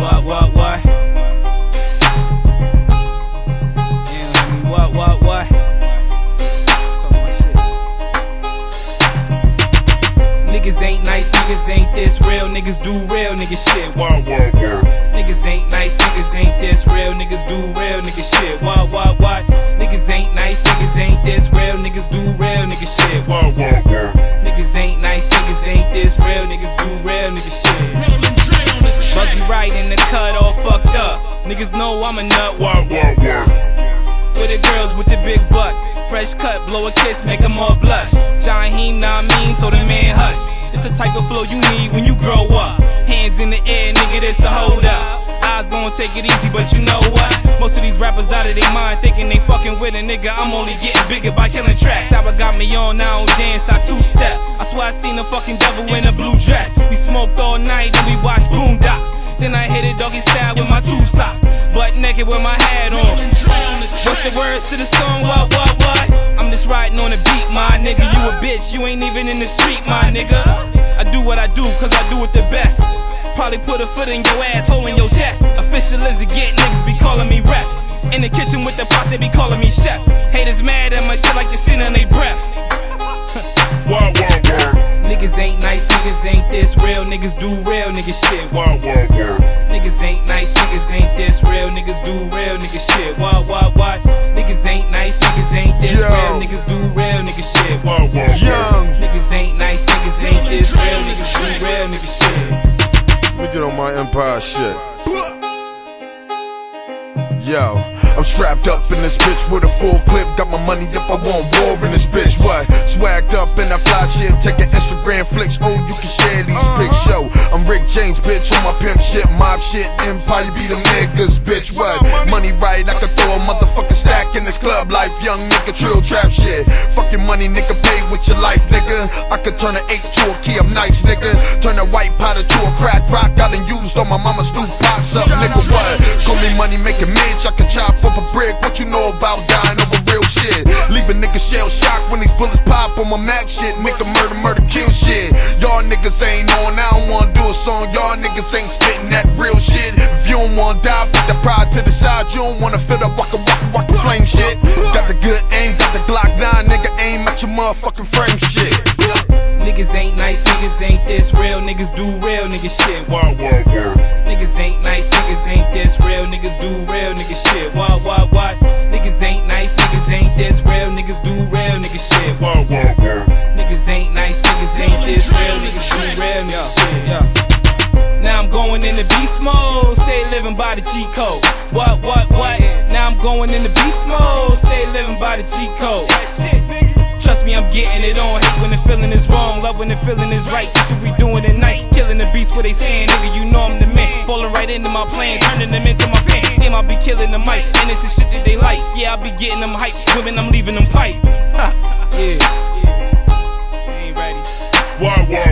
What, what, what? Yeah, what, what, what? Niggas ain't nice, niggas ain't this real, niggas do real, nigga shit. Wah, wah, wah. Niggas ain't nice, niggas ain't this real, niggas do real, nigga shit. Wah, wah, wah. Niggas ain't nice, niggas ain't this real, niggas do real, nigga shit. Wah, wah, wah. Niggas ain't nice, niggas ain't this real, niggas do real, nigga shit. Bugzy Wright in the cut, all fucked up. Niggas know I'm a nut. Wah, wah, wah. With the girls with the big butts. Fresh cut, blow a kiss, make them all blush. Jaheim, nah mean, told the man hush. It's the type of flow you need when you grow up. Hands in the air, nigga, this a hold up. Eyes gonna take it easy, but you know what? Most of these rappers out of their mind thinking they fucking with a nigga. I'm only getting bigger by killing tracks. Sour got me on, now I don't dance, I two step. I swear I seen a fucking devil in a blue dress. We smoked all night and we watched boondocks. Then I hit it doggy style with my two socks. Butt naked with my hat on. What's the words to the song? What, what, what? I'm just riding on the beat, my nigga. You a bitch, you ain't even in the street, my nigga. I do what I do, cause I do it the best. Probably put a foot in your asshole in your chest. Official is a get, niggas be calling me rep. In the kitchen with the pots, they be calling me chef. Haters mad at my shit like the sin on they breath. Wah, wah, wah. Niggas ain't nice, niggas ain't this real. Niggas do real nigga shit. Wah, wah, wah. Niggas ain't nice, niggas ain't this real. Niggas do real nigga shit. Wah, wah, wah. Niggas ain't nice, niggas ain't this Yo. real. Niggas do real nigga shit. Wah, wah, wah. Young. Niggas ain't nice, niggas ain't this real. Niggas do real nigga shit. Let me get on my empire shit. Yo, I'm strapped up in this bitch with a full clip. Got my money up, I want war in this bitch. What? Swagged up in that fly shit. Taking Instagram flicks. Oh, you can share these pics. Yo, I'm Rick James, bitch. On my pimp shit, mob shit. Empire be them niggas, bitch. What? Money right, I could throw a motherfucking stack in this club life. Young nigga, trill trap shit. Fucking money, nigga, pay with your life, nigga. I could turn an eight to a key, I'm nice, nigga. Turn a white powder to a crack mama's new pops up, nigga. What? Call me money making Mitch. I can chop up a brick. What you know about dying over real shit? Leave a nigga shell shocked when these bullets pop on my Mac shit. Make a murder, murder, kill shit. Y'all niggas ain't on. I don't wanna do a song. Y'all niggas ain't spitting that real shit. If you don't wanna die, put the pride to the side. You don't wanna feel the waka waka waka niggas ain't this real. Niggas do real nigga shit. Wah, wah, wah. Niggas ain't nice, niggas ain't this real. Niggas do real nigga shit. Wah, wah, wah. Niggas ain't nice, niggas ain't this real. Niggas do real nigga shit. Wah, wah, wah. Niggas ain't nice, niggas ain't this real. Niggas do real nigga shit. Yeah. Now I'm going into beast mode, stay living by the cheat code. What, what, what? Now I'm going into beast mode, stay living by the cheat code. Trust me, I'm getting it on. Hate when the feeling is wrong, love when the feeling is right. This what we doing at night. Killing the beast where they saying, nigga, you know I'm the man. Falling right into my plan, turning them into my fan. Damn, I be killing the mic, the shit that they like. Yeah, I'll be getting them hype. Women, I'm leaving them pipe. Ha, yeah, yeah. Ain't ready. Wah, wah.